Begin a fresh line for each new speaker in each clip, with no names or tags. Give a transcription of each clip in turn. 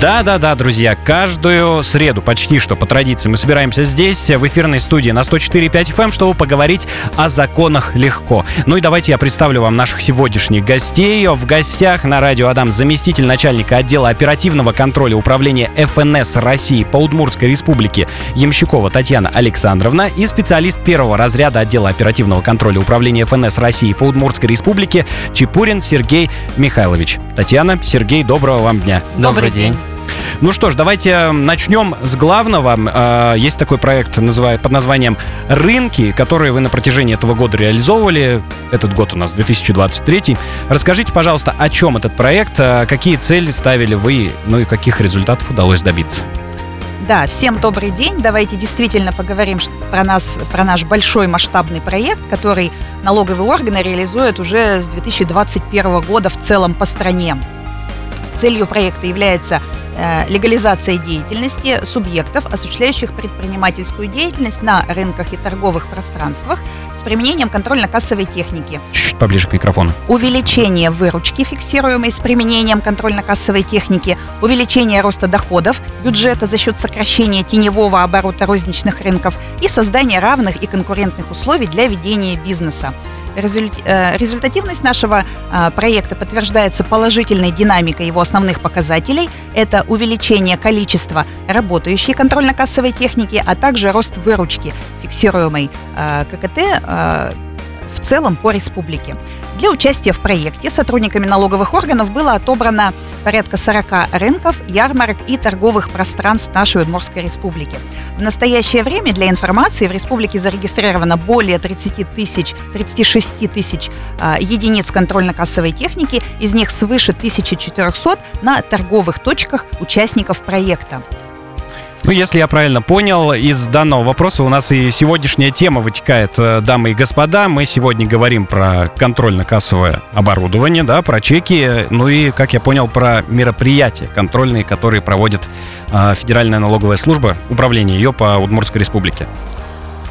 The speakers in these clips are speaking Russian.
Да-да-да, друзья, каждую среду почти что по традиции мы собираемся здесь, в эфирной студии на 104.5 FM, эм, чтобы поговорить о законах легко. Ну и давайте я представлю вам наших сегодняшних гостей. В гостях на радио Адам заместитель начальника отдела оперативного контроля управления ФНС России по Удмуртской республике Ямщикова Татьяна Александровна и специалист первого разряда отдела оперативного контроля управления ФНС России по Удмуртской республике Чепурин Сергей Михайлович. Татьяна, Сергей, доброго вам дня.
Добрый день.
Ну что ж, давайте начнем с главного. А, есть такой проект под названием «Рынки», который вы на протяжении этого года реализовывали. Этот год у нас 2023. Расскажите, пожалуйста, о чем этот проект, а, какие цели ставили вы, ну и каких результатов удалось добиться?
Да, всем добрый день. Давайте действительно поговорим про нас, про наш большой масштабный проект, который налоговые органы реализуют уже с 2021 года в целом по стране. Целью проекта является Э, легализация деятельности субъектов, осуществляющих предпринимательскую деятельность на рынках и торговых пространствах с применением контрольно-кассовой техники.
Чуть поближе к микрофону.
Увеличение выручки, фиксируемой с применением контрольно-кассовой техники, увеличение роста доходов бюджета за счет сокращения теневого оборота розничных рынков и создание равных и конкурентных условий для ведения бизнеса. Э, результативность нашего а, проекта подтверждается положительной динамикой его основных показателей. Это увеличение количества работающей контрольно-кассовой техники, а также рост выручки, фиксируемой а, ККТ в целом по республике. Для участия в проекте сотрудниками налоговых органов было отобрано порядка 40 рынков, ярмарок и торговых пространств нашей Удмуртской республики. В настоящее время для информации в республике зарегистрировано более 30 тысяч, 36 тысяч э, единиц контрольно-кассовой техники, из них свыше 1400 на торговых точках участников проекта.
Ну, если я правильно понял, из данного вопроса у нас и сегодняшняя тема вытекает, э, дамы и господа. Мы сегодня говорим про контрольно-кассовое оборудование, да, про чеки, ну и, как я понял, про мероприятия контрольные, которые проводит э, Федеральная налоговая служба, управление ее по Удмуртской республике.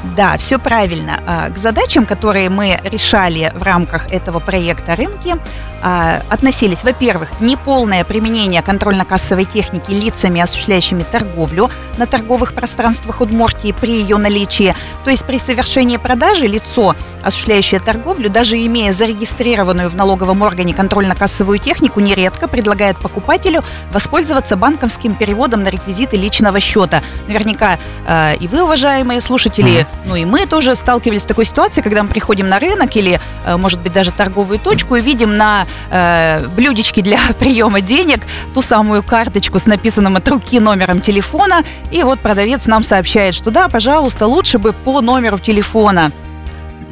Да, все правильно. А, к задачам, которые мы решали в рамках этого проекта «Рынки», а, относились, во-первых, неполное применение контрольно-кассовой техники лицами, осуществляющими торговлю на торговых пространствах Удмуртии при ее наличии. То есть при совершении продажи лицо, осуществляющее торговлю, даже имея зарегистрированную в налоговом органе контрольно-кассовую технику, нередко предлагает покупателю воспользоваться банковским переводом на реквизиты личного счета. Наверняка э, и вы, уважаемые слушатели, ну и мы тоже сталкивались с такой ситуацией, когда мы приходим на рынок или, э, может быть, даже торговую точку и видим на э, блюдечке для приема денег ту самую карточку с написанным от руки номером телефона. И вот продавец нам сообщает, что да, пожалуйста, лучше бы по номеру телефона.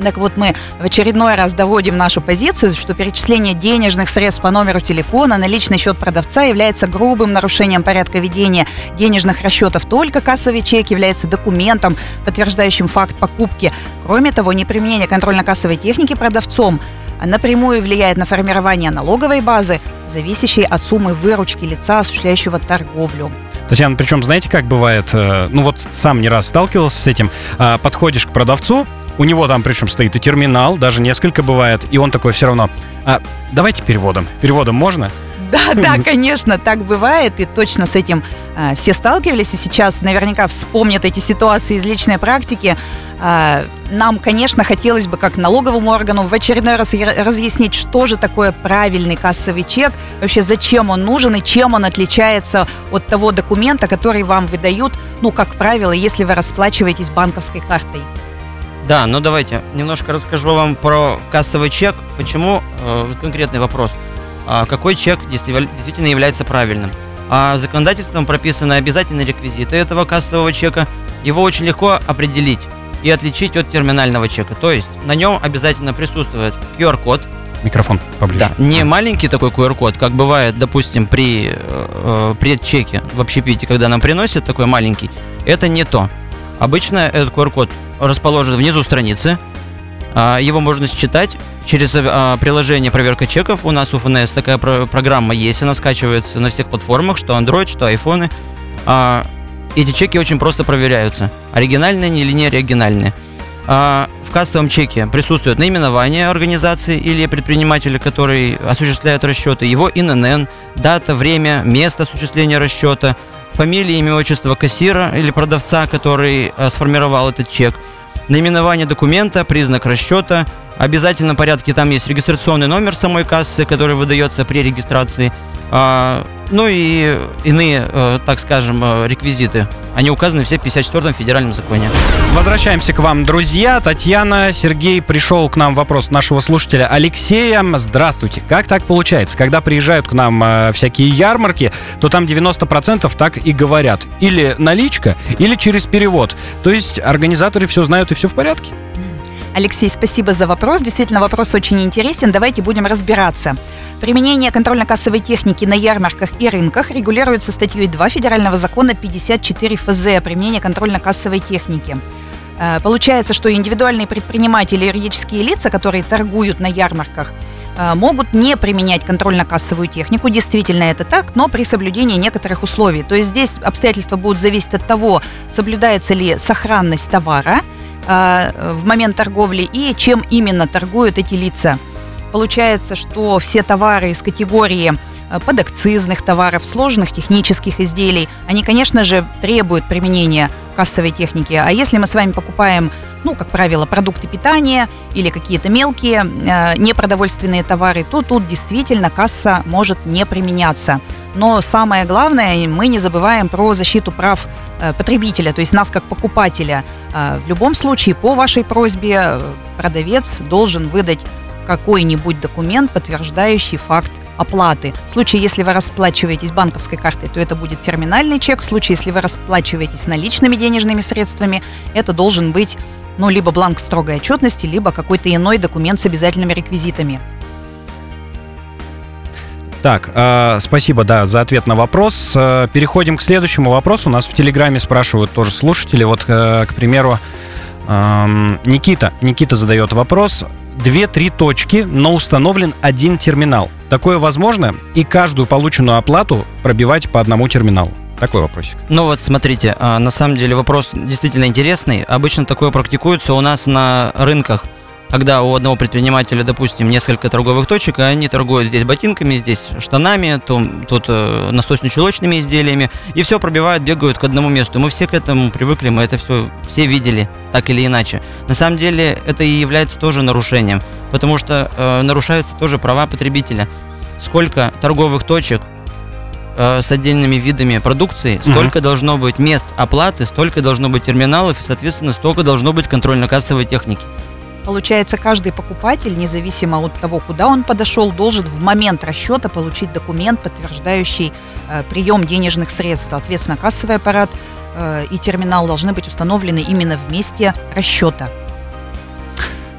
Так вот, мы в очередной раз доводим нашу позицию, что перечисление денежных средств по номеру телефона на личный счет продавца является грубым нарушением порядка ведения денежных расчетов. Только кассовый чек является документом, подтверждающим факт покупки. Кроме того, неприменение контрольно-кассовой техники продавцом напрямую влияет на формирование налоговой базы, зависящей от суммы выручки лица, осуществляющего торговлю.
Татьяна, причем знаете, как бывает? Э, ну вот сам не раз сталкивался с этим. А, подходишь к продавцу, у него там причем стоит и терминал, даже несколько бывает, и он такой все равно, а, давайте переводом. Переводом можно?
Да, да, конечно, так бывает, и точно с этим э, все сталкивались, и сейчас наверняка вспомнят эти ситуации из личной практики. Э, нам, конечно, хотелось бы, как налоговому органу, в очередной раз разъяснить, что же такое правильный кассовый чек, вообще зачем он нужен и чем он отличается от того документа, который вам выдают, ну, как правило, если вы расплачиваетесь банковской картой.
Да, ну давайте немножко расскажу вам про кассовый чек. Почему э, конкретный вопрос? А какой чек действительно является правильным? А законодательством прописаны обязательные реквизиты этого кассового чека. Его очень легко определить и отличить от терминального чека. То есть на нем обязательно присутствует QR-код.
Микрофон поближе.
Да, не маленький такой QR-код, как бывает, допустим, при, э, при чеке в общепите, когда нам приносят такой маленький. Это не то. Обычно этот QR-код расположен внизу страницы. А, его можно считать через а, приложение проверка чеков. У нас у ФНС такая программа есть, она скачивается на всех платформах, что Android, что айфоны. Эти чеки очень просто проверяются, оригинальные они или не оригинальные. в кассовом чеке присутствует наименование организации или предпринимателя, который осуществляет расчеты, его ИНН, дата, время, место осуществления расчета, фамилия, имя, отчество кассира или продавца, который сформировал этот чек, наименование документа, признак расчета, в обязательном порядке там есть регистрационный номер самой кассы, который выдается при регистрации, а, ну и иные, э, так скажем, э, реквизиты. Они указаны все в 54-м федеральном законе.
Возвращаемся к вам, друзья. Татьяна, Сергей, пришел к нам вопрос нашего слушателя Алексея. Здравствуйте. Как так получается? Когда приезжают к нам э, всякие ярмарки, то там 90% так и говорят. Или наличка, или через перевод. То есть организаторы все знают и все в порядке?
Алексей, спасибо за вопрос. Действительно, вопрос очень интересен. Давайте будем разбираться. Применение контрольно-кассовой техники на ярмарках и рынках регулируется статьей 2 Федерального закона 54 ФЗ о применении контрольно-кассовой техники. Э, получается, что индивидуальные предприниматели и юридические лица, которые торгуют на ярмарках, э, могут не применять контрольно-кассовую технику. Действительно это так, но при соблюдении некоторых условий. То есть здесь обстоятельства будут зависеть от того, соблюдается ли сохранность товара, в момент торговли и чем именно торгуют эти лица. Получается, что все товары из категории э, подакцизных товаров, сложных технических изделий, они, конечно же, требуют применения кассовой техники. А если мы с вами покупаем, ну, как правило, продукты питания или какие-то мелкие э, непродовольственные товары, то тут действительно касса может не применяться. Но самое главное, мы не забываем про защиту прав э, потребителя, то есть нас как покупателя. Э, в любом случае, по вашей просьбе, э, продавец должен выдать какой-нибудь документ, подтверждающий факт оплаты. В случае, если вы расплачиваетесь банковской картой, то это будет терминальный чек. В случае, если вы расплачиваетесь наличными денежными средствами, это должен быть ну, либо бланк строгой отчетности, либо какой-то иной документ с обязательными реквизитами.
Так, э, спасибо, да, за ответ на вопрос. Э, переходим к следующему вопросу. У нас в Телеграме спрашивают тоже слушатели. Вот, э, к примеру, э, Никита. Никита задает вопрос. Две-три точки, но установлен один терминал. Такое возможно? И каждую полученную оплату пробивать по одному терминалу. Такой вопросик.
Ну вот, смотрите, а, на самом деле вопрос действительно интересный. Обычно такое практикуется у нас на рынках – когда у одного предпринимателя, допустим, несколько торговых точек, и они торгуют здесь ботинками, здесь штанами, то, тут э, насосно-чулочными изделиями, и все пробивают, бегают к одному месту. Мы все к этому привыкли, мы это все все видели, так или иначе. На самом деле это и является тоже нарушением, потому что э, нарушаются тоже права потребителя. Сколько торговых точек э, с отдельными видами продукции, столько угу. должно быть мест оплаты, столько должно быть терминалов и, соответственно, столько должно быть контрольно-кассовой техники.
Получается, каждый покупатель, независимо от того, куда он подошел, должен в момент расчета получить документ, подтверждающий э, прием денежных средств. Соответственно, кассовый аппарат э, и терминал должны быть установлены именно в месте расчета.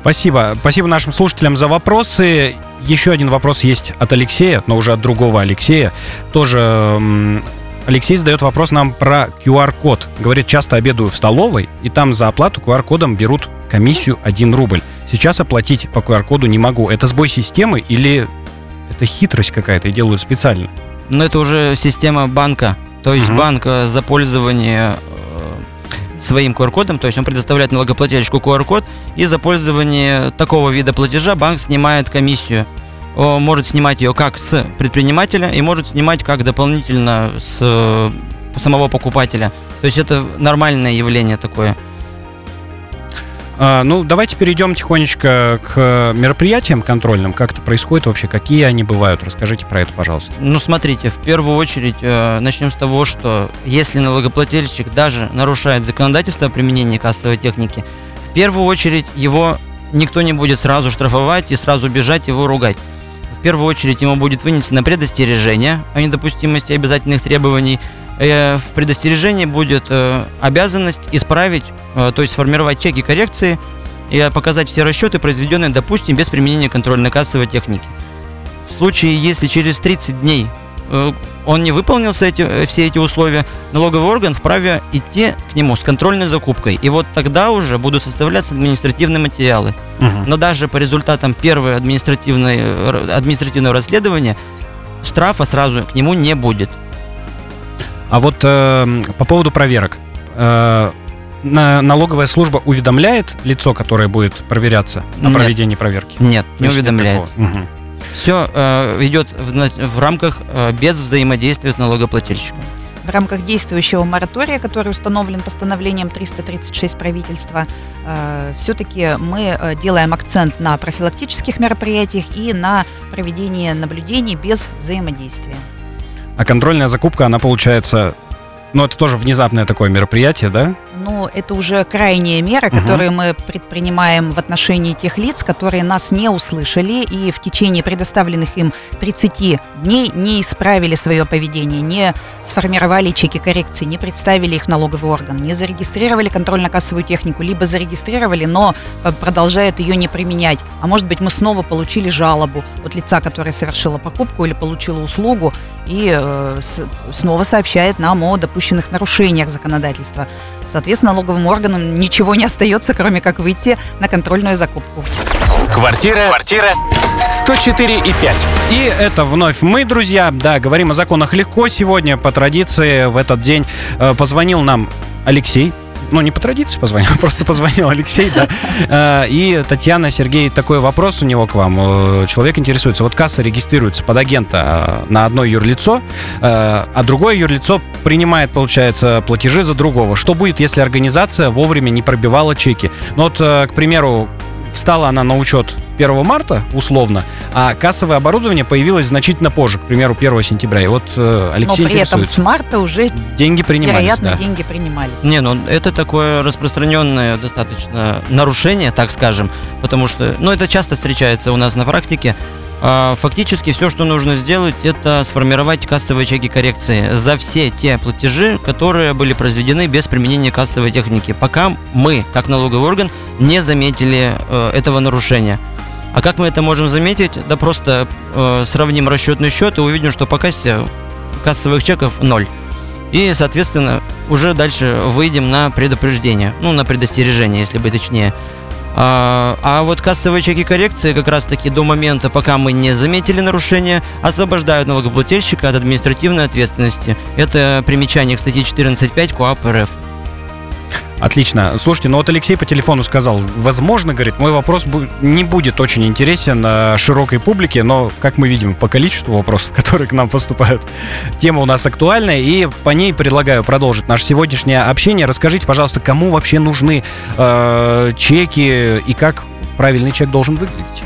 Спасибо. Спасибо нашим слушателям за вопросы. Еще один вопрос есть от Алексея, но уже от другого Алексея. Тоже Алексей задает вопрос нам про QR-код. Говорит, часто обедаю в столовой, и там за оплату QR-кодом берут комиссию 1 рубль. Сейчас оплатить по QR-коду не могу. Это сбой системы или это хитрость какая-то и делают специально?
Ну, это уже система банка. То есть угу. банк э, за пользование э, своим QR-кодом, то есть он предоставляет налогоплательщику QR-код, и за пользование такого вида платежа банк снимает комиссию. Может снимать ее как с предпринимателя и может снимать как дополнительно с э, самого покупателя. То есть это нормальное явление такое.
А, ну, давайте перейдем тихонечко к мероприятиям контрольным. Как это происходит вообще? Какие они бывают? Расскажите про это, пожалуйста.
Ну, смотрите, в первую очередь э, начнем с того, что если налогоплательщик даже нарушает законодательство о применении кассовой техники, в первую очередь его никто не будет сразу штрафовать и сразу бежать его ругать. В первую очередь ему будет вынесено предостережение о недопустимости обязательных требований. Э, в предостережении будет э, обязанность исправить Э, то есть сформировать чеки коррекции и показать все расчеты, произведенные, допустим, без применения контрольно-кассовой техники. В случае, если через 30 дней он не выполнил эти, э, все эти условия, налоговый орган вправе идти к нему с контрольной закупкой. И вот тогда уже будут составляться административные материалы. Угу. Но даже по результатам первого административного, административного расследования штрафа сразу к нему не будет.
А вот э, по поводу проверок. Э, на- налоговая служба уведомляет лицо, которое будет проверяться на
Нет.
проведение проверки?
Нет, не
нет
уведомляет.
такого. Мгм.
Все идет в, в рамках э, без взаимодействия с налогоплательщиком.
В рамках действующего моратория, который установлен постановлением 336 правительства, все-таки мы э, делаем акцент на профилактических мероприятиях и на проведении наблюдений без взаимодействия.
А контрольная закупка, она получается... Ну, это тоже внезапное такое мероприятие, да?
Но это уже крайняя мера,
Мгм.
которую мы предпринимаем в отношении тех лиц, которые нас не услышали и в течение предоставленных им 30 дней не исправили свое поведение, не сформировали чеки коррекции, не представили их в налоговый орган, не зарегистрировали контрольно-кассовую технику, либо зарегистрировали, но э, продолжают ее не применять. А может быть, мы снова получили жалобу от лица, которое совершило покупку или получило услугу, и э, с- снова сообщает нам о допущенных нарушениях законодательства. Соответственно, налоговым органам ничего не остается, кроме как выйти на контрольную закупку.
Квартира, квартира 104 и 5.
И это вновь мы, друзья. Да, говорим о законах легко. Сегодня по традиции в этот день э, позвонил нам Алексей. Ну, не по традиции позвонил, просто позвонил Алексей, да. Э, И Татьяна, Сергей, такой вопрос у него к вам. Э, Человек интересуется, вот касса регистрируется под агента э, на одно юрлицо, а другое юрлицо принимает, получается, платежи за другого. Что будет, если организация вовремя не пробивала чеки? Ну вот, к примеру, встала она на учет 1 марта, условно, а кассовое оборудование появилось значительно позже, к примеру, 1 сентября. И вот э,
Но
Алексей
при этом с марта уже,
Деньги принимались,
вероятно,
да.
деньги принимались.
Не, ну это такое распространенное достаточно нарушение, так скажем, потому что, ну это часто встречается у нас на практике. А, Фактически все, что нужно сделать, это сформировать кассовые чеки коррекции за все те платежи, которые были произведены без применения кассовой техники, пока мы, как налоговый орган, не заметили э, этого нарушения. А как мы это можем заметить? Да просто э, сравним расчетный счет и увидим, что по кассе кассовых чеков ноль. И, соответственно, уже дальше выйдем на предупреждение, ну, на предостережение, если быть точнее. А, а вот кассовые чеки коррекции как раз-таки до момента, пока мы не заметили нарушения, освобождают налогоплательщика от административной ответственности. Это примечание к статье 14.5 КоАП РФ.
Отлично. Слушайте, ну вот Алексей по телефону сказал, возможно, говорит, мой вопрос не будет очень интересен э, широкой публике, но, как мы видим, по количеству вопросов, которые к нам поступают, тема у нас актуальная, и по ней предлагаю продолжить наше сегодняшнее общение. Расскажите, пожалуйста, кому вообще нужны э, чеки и как правильный чек должен выглядеть?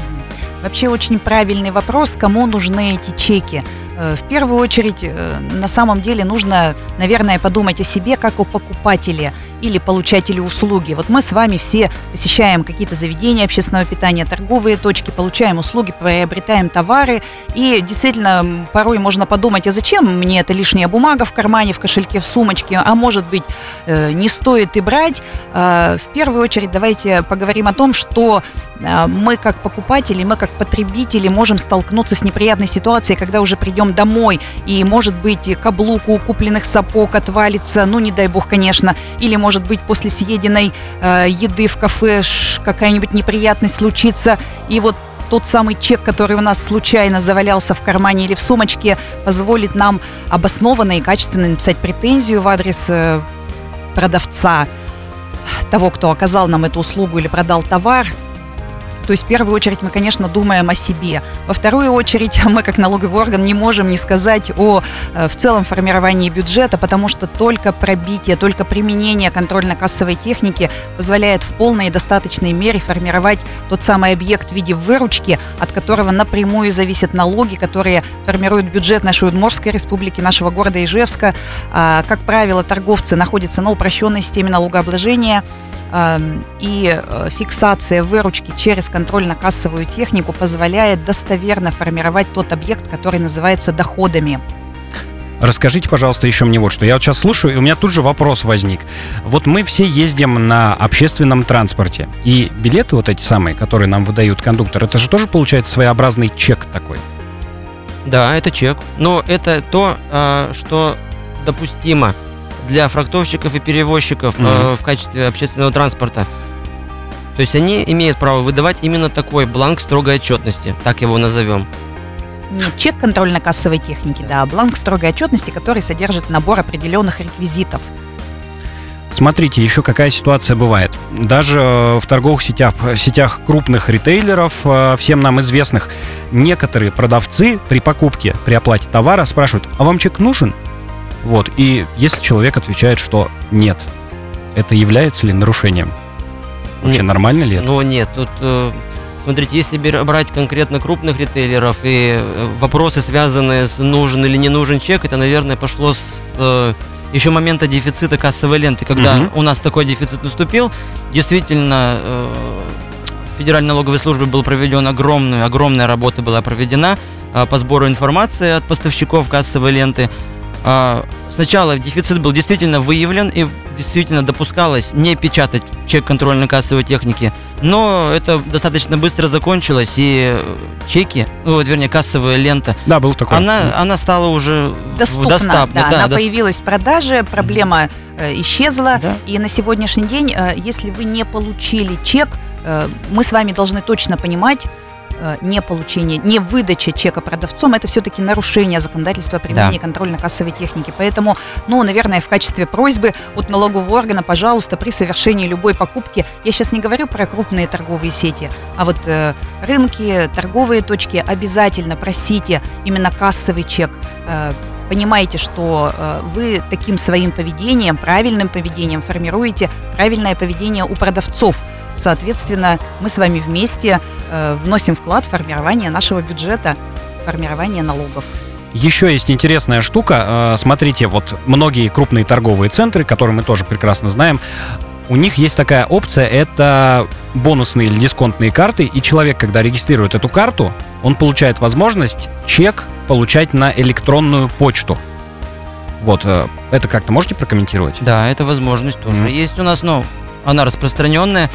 Вообще очень правильный вопрос, кому нужны эти чеки. Э, В первую очередь, э, на самом деле нужно, наверное, подумать о себе как о покупателе или получателе услуги. Вот мы с вами все посещаем какие-то заведения общественного питания, торговые точки, получаем услуги, приобретаем товары. И действительно, порой можно подумать, а зачем мне эта лишняя бумага в кармане, в кошельке, в сумочке? А может быть, э, не стоит и брать. Э, В первую очередь давайте поговорим о том, что э, мы как покупатели, мы как потребители можем столкнуться с неприятной ситуацией, когда уже придем домой, и может быть каблук у купленных сапог отвалится, ну не дай бог, конечно, или может быть после съеденной э, еды в кафе какая-нибудь неприятность случится, и вот тот самый чек, который у нас случайно завалялся в кармане или в сумочке, позволит нам обоснованно и качественно написать претензию в адрес э, продавца, того, кто оказал нам эту услугу или продал товар. То есть в первую очередь мы, конечно, думаем о себе. Во вторую очередь мы, как налоговый орган, не можем не сказать о э, в целом формировании бюджета, потому что только пробитие, только применение контрольно-кассовой техники позволяет в полной и достаточной мере формировать тот самый объект в виде выручки, от которого напрямую зависят налоги, которые формируют бюджет нашей Удмуртской республики, нашего города Ижевска. А, Как правило, торговцы находятся на упрощенной системе налогообложения, и э, фиксация выручки через контрольно-кассовую технику позволяет достоверно формировать тот объект, который называется доходами.
Расскажите, пожалуйста, еще мне вот что. Я вот сейчас слушаю, и у меня тут же вопрос возник. Вот мы все ездим на общественном транспорте, и билеты вот эти самые, которые нам выдают кондуктор, это же тоже получается своеобразный чек такой.
Да, это чек. Но это то, а, что допустимо для фрактовщиков и перевозчиков
Мгм.
э, в качестве общественного транспорта. То есть они имеют право выдавать именно такой бланк строгой отчетности, так его назовем.
Не чек контрольно-кассовой техники, да, а бланк строгой отчетности, который содержит набор определенных реквизитов.
Смотрите, еще какая ситуация бывает. Даже э, в торговых сетях, сетях крупных ритейлеров, э, всем нам известных, некоторые продавцы при покупке, при оплате товара спрашивают, а вам чек нужен? Вот, и если человек отвечает, что нет, это является ли нарушением? Вообще
Нет.
нормально ли это?
Ну нет, тут э, смотрите, если брать конкретно крупных ритейлеров и э, вопросы, связанные с нужен или не нужен чек, это, наверное, пошло с э, еще момента дефицита кассовой ленты, когда
Мгм.
у нас такой дефицит наступил. Действительно, э, в Федеральной налоговой службе был проведен огромная, огромная работа была проведена э, по сбору информации от поставщиков кассовой ленты. А, Сначала дефицит был действительно выявлен и действительно допускалось не печатать чек контрольно-кассовой техники, но это достаточно быстро закончилось, и э, чеки, ну, вот, вернее, кассовая лента,
Да, был такой.
она, она стала уже в
Доступна,
доступной,
да, она
дос-
появилась в продаже, проблема э, исчезла,
Да.
и на сегодняшний день, э, если вы не получили чек, э, мы с вами должны точно понимать, не получение, не выдача чека продавцом, это все-таки нарушение законодательства о применении контрольно-кассовой техники. Поэтому, ну, наверное, в качестве просьбы от налогового органа, пожалуйста, при совершении любой покупки, я сейчас не говорю про крупные торговые сети, а вот э, рынки, торговые точки, обязательно просите именно кассовый чек. Э, Понимаете, что э, вы таким своим поведением, правильным поведением формируете правильное поведение у продавцов. Соответственно, мы с вами вместе э, вносим вклад в формирование нашего бюджета, формирование налогов.
Еще есть интересная штука. Э, Смотрите, вот многие крупные торговые центры, которые мы тоже прекрасно знаем, у них есть такая опция, это бонусные или дисконтные карты, и человек, когда регистрирует эту карту, он получает возможность чек получать на электронную почту. Вот, э, это как-то можете прокомментировать?
Да, эта возможность тоже
Мгм.
есть у нас, но она распространенная.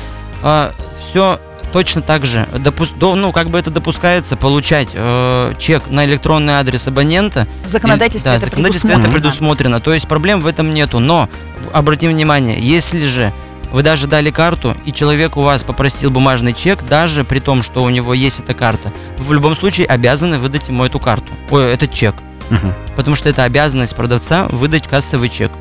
все точно так же, допус- до- ну, как бы это допускается, получать э, чек на электронный адрес абонента.
В законодательстве
да,
это
в законодательстве
предусмотрено.
это предусмотрено. То есть проблем в этом нету. Но обратим внимание, если же вы даже дали карту, и человек у вас попросил бумажный чек, даже при том, что у него есть эта карта, вы в любом случае обязаны выдать ему эту карту, ой, этот чек.
Мгм.
Потому что это обязанность продавца выдать кассовый чек.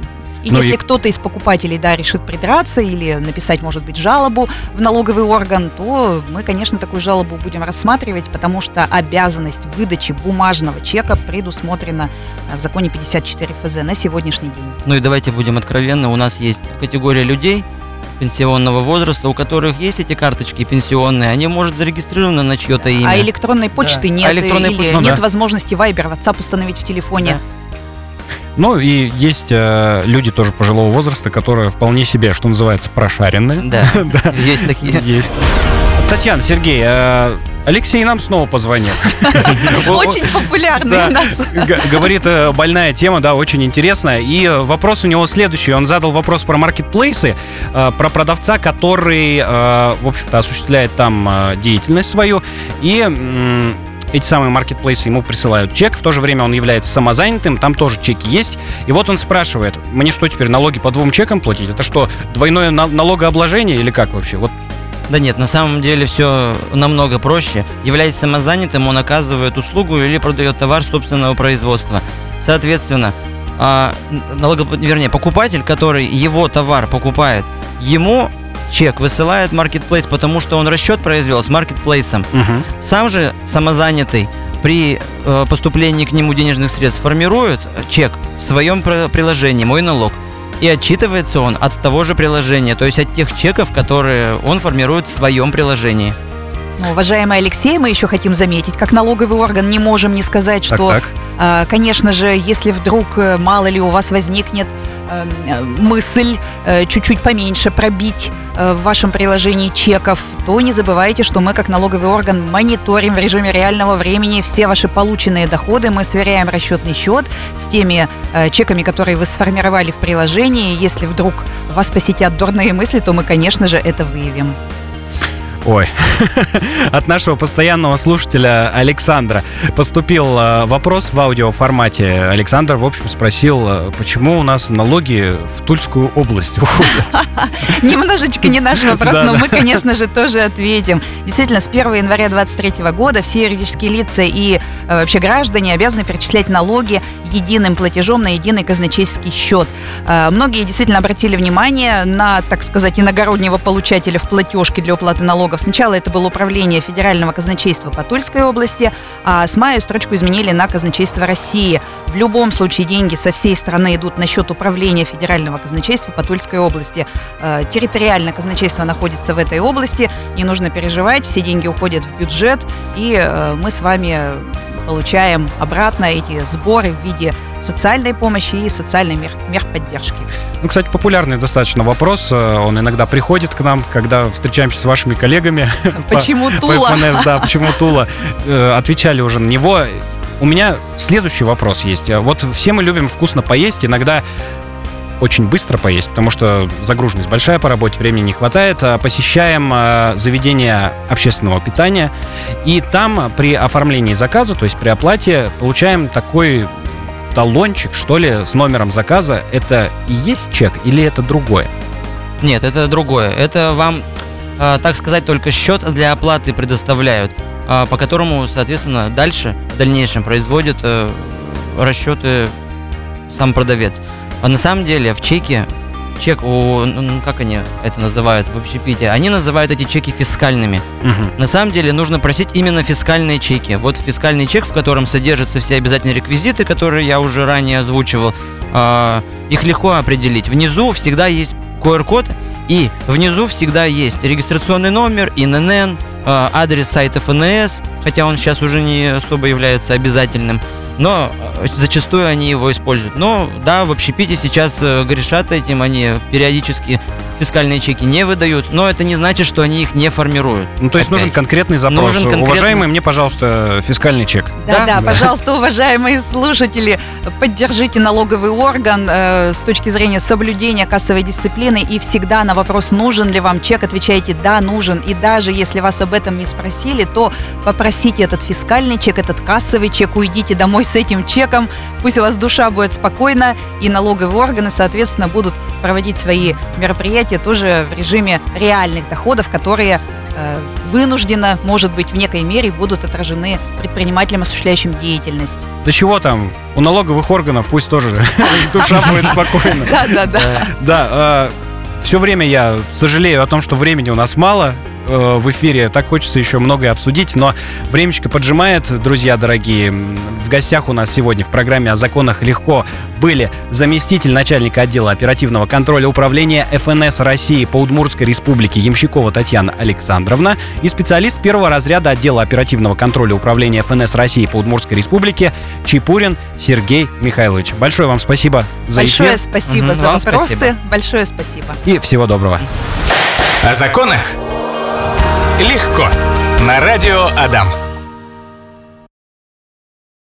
И
Ну
если
и-
кто-то из покупателей, да, решит придраться или написать, может быть, жалобу в налоговый орган, то мы, конечно, такую жалобу будем рассматривать, потому что обязанность выдачи бумажного чека предусмотрена э, в законе 54 ФЗ на сегодняшний день.
Ну и давайте будем откровенны, у нас есть категория людей пенсионного возраста, у которых есть эти карточки пенсионные, они, может, зарегистрированы на чье-то имя.
А электронной почты
Да.
нет,
А электронной
или
почты-
ну
нет
да.
возможности Viber, WhatsApp установить в телефоне.
Ну и есть э, люди тоже пожилого возраста, которые вполне себе, что называется, прошаренные.
Да, есть такие.
Есть. Татьяна, Сергей, э, Алексей нам снова позвонил.
Очень популярный у нас.
Говорит, э, больная тема, да, очень интересная. И э, вопрос у него следующий. Он задал вопрос про маркетплейсы, э, про продавца, который, в общем-то, осуществляет там деятельность свою. И эти самые маркетплейсы ему присылают чек, в то же время он является самозанятым, там тоже чеки есть. И вот он спрашивает, мне что теперь, налоги по двум чекам платить? Это что, двойное на- налогообложение или как вообще? Вот
Да нет, на самом деле все намного проще. Являясь самозанятым, он оказывает услугу или продает товар собственного производства. Соответственно, а, налогоп- вернее, покупатель, который его товар покупает, ему чек высылает маркетплейс, потому что он расчет произвел с маркетплейсом.
мгм.
Сам же самозанятый при э, поступлении к нему денежных средств формирует чек в своем приложении «Мой налог». И отчитывается он от того же приложения, то есть от тех чеков, которые он формирует в своем приложении.
Ну, уважаемый Алексей, мы еще хотим заметить, как налоговый орган не можем не сказать,
Так,
что
так.
А, Конечно же, если вдруг, э, мало ли, у вас возникнет э, э, мысль э, чуть-чуть поменьше пробить в вашем приложении чеков, то не забывайте, что мы, как налоговый орган, мониторим в режиме реального времени все ваши полученные доходы. Мы сверяем расчетный счет с теми чеками, которые вы сформировали в приложении. Если вдруг вас посетят дурные мысли, то мы, конечно же, это выявим.
Ой, от нашего постоянного слушателя Александра поступил э, вопрос в аудиоформате. Александр, в общем, спросил, э, почему у нас налоги в Тульскую область уходят.
Немножечко не наш вопрос, но мы, конечно же, тоже ответим. Действительно, с 1 января 2023 года все юридические лица и э, вообще граждане обязаны перечислять налоги единым платежом на единый казначейский счет. Многие действительно обратили внимание на, так сказать, иногороднего получателя в платежке для уплаты налогов. Сначала это было управление федерального казначейства по Тульской области, а с мая строчку изменили на казначейство России. В любом случае деньги со всей страны идут на счет управления федерального казначейства по Тульской области. Э, Территориально казначейство находится в этой области, не нужно переживать, все деньги уходят в бюджет, и э, мы с вами получаем обратно эти сборы в виде социальной помощи и социальной мер, мер поддержки.
Ну, кстати, популярный достаточно вопрос. Э, Он иногда приходит к нам, когда встречаемся с вашими коллегами. по-
Почему
по
Тула?
ФНС, да, почему Тула. Э, Отвечали уже на него. У меня следующий вопрос есть. Э, Вот все мы любим вкусно поесть, иногда очень быстро поесть, потому что загруженность большая по работе, времени не хватает. А Посещаем э, заведение общественного питания, и там при оформлении заказа, то есть при оплате, получаем такой талончик, что ли, с номером заказа. Это и есть чек или это другое?
Нет, это другое. Это вам, а, так сказать, только счет для оплаты предоставляют, а, по которому, соответственно, дальше, в дальнейшем производит э, расчеты сам продавец. А на самом деле в чеке, чек, у, ну, как они это называют в общепите, они называют эти чеки фискальными.
Мгм.
На самом деле нужно просить именно фискальные чеки. Вот фискальный чек, в котором содержатся все обязательные реквизиты, которые я уже ранее озвучивал, а, их легко определить. Внизу всегда есть QR-код, и внизу всегда есть регистрационный номер, ИНН, адрес сайта ФНС, хотя он сейчас уже не особо является обязательным. Но э, зачастую они его используют. Но да, в общепите сейчас э, грешат этим, они периодически фискальные чеки не выдают, но это не значит, что они их не формируют.
Ну, то есть нужен
Опять.
конкретный запрос.
Нужен конкретный-
Уважаемый, мне, пожалуйста, фискальный чек.
Да, да,
Да.
пожалуйста, уважаемые слушатели, поддержите налоговый орган э, с точки зрения соблюдения кассовой дисциплины и всегда на вопрос, нужен ли вам чек, отвечайте «да, нужен». И даже если вас об этом не спросили, то попросите этот фискальный чек, этот кассовый чек, уйдите домой с этим чеком, пусть у вас душа будет спокойна, и налоговые органы, соответственно, будут проводить свои мероприятия тоже в режиме реальных доходов, которые э, вынужденно, может быть, в некой мере будут отражены предпринимателем, осуществляющим деятельность.
Да чего там? У налоговых органов пусть тоже душа будет спокойна.
Да, да, да.
Да, все время я сожалею о том, что времени у нас мало э, в эфире. Так хочется еще многое обсудить, но времечко поджимает, друзья дорогие. В гостях у нас сегодня в программе о законах легко были заместитель начальника отдела оперативного контроля управления ФНС России по Удмуртской республике Ямщикова Татьяна Александровна и специалист первого разряда отдела оперативного контроля управления ФНС России по Удмуртской республике Чепурин Сергей Михайлович. Большое вам спасибо за
Большое
эфир
спасибо
Мгм,
за
вам
вопросы.
спасибо.
Большое спасибо.
и всего доброго.
О законах легко. На радио Адам.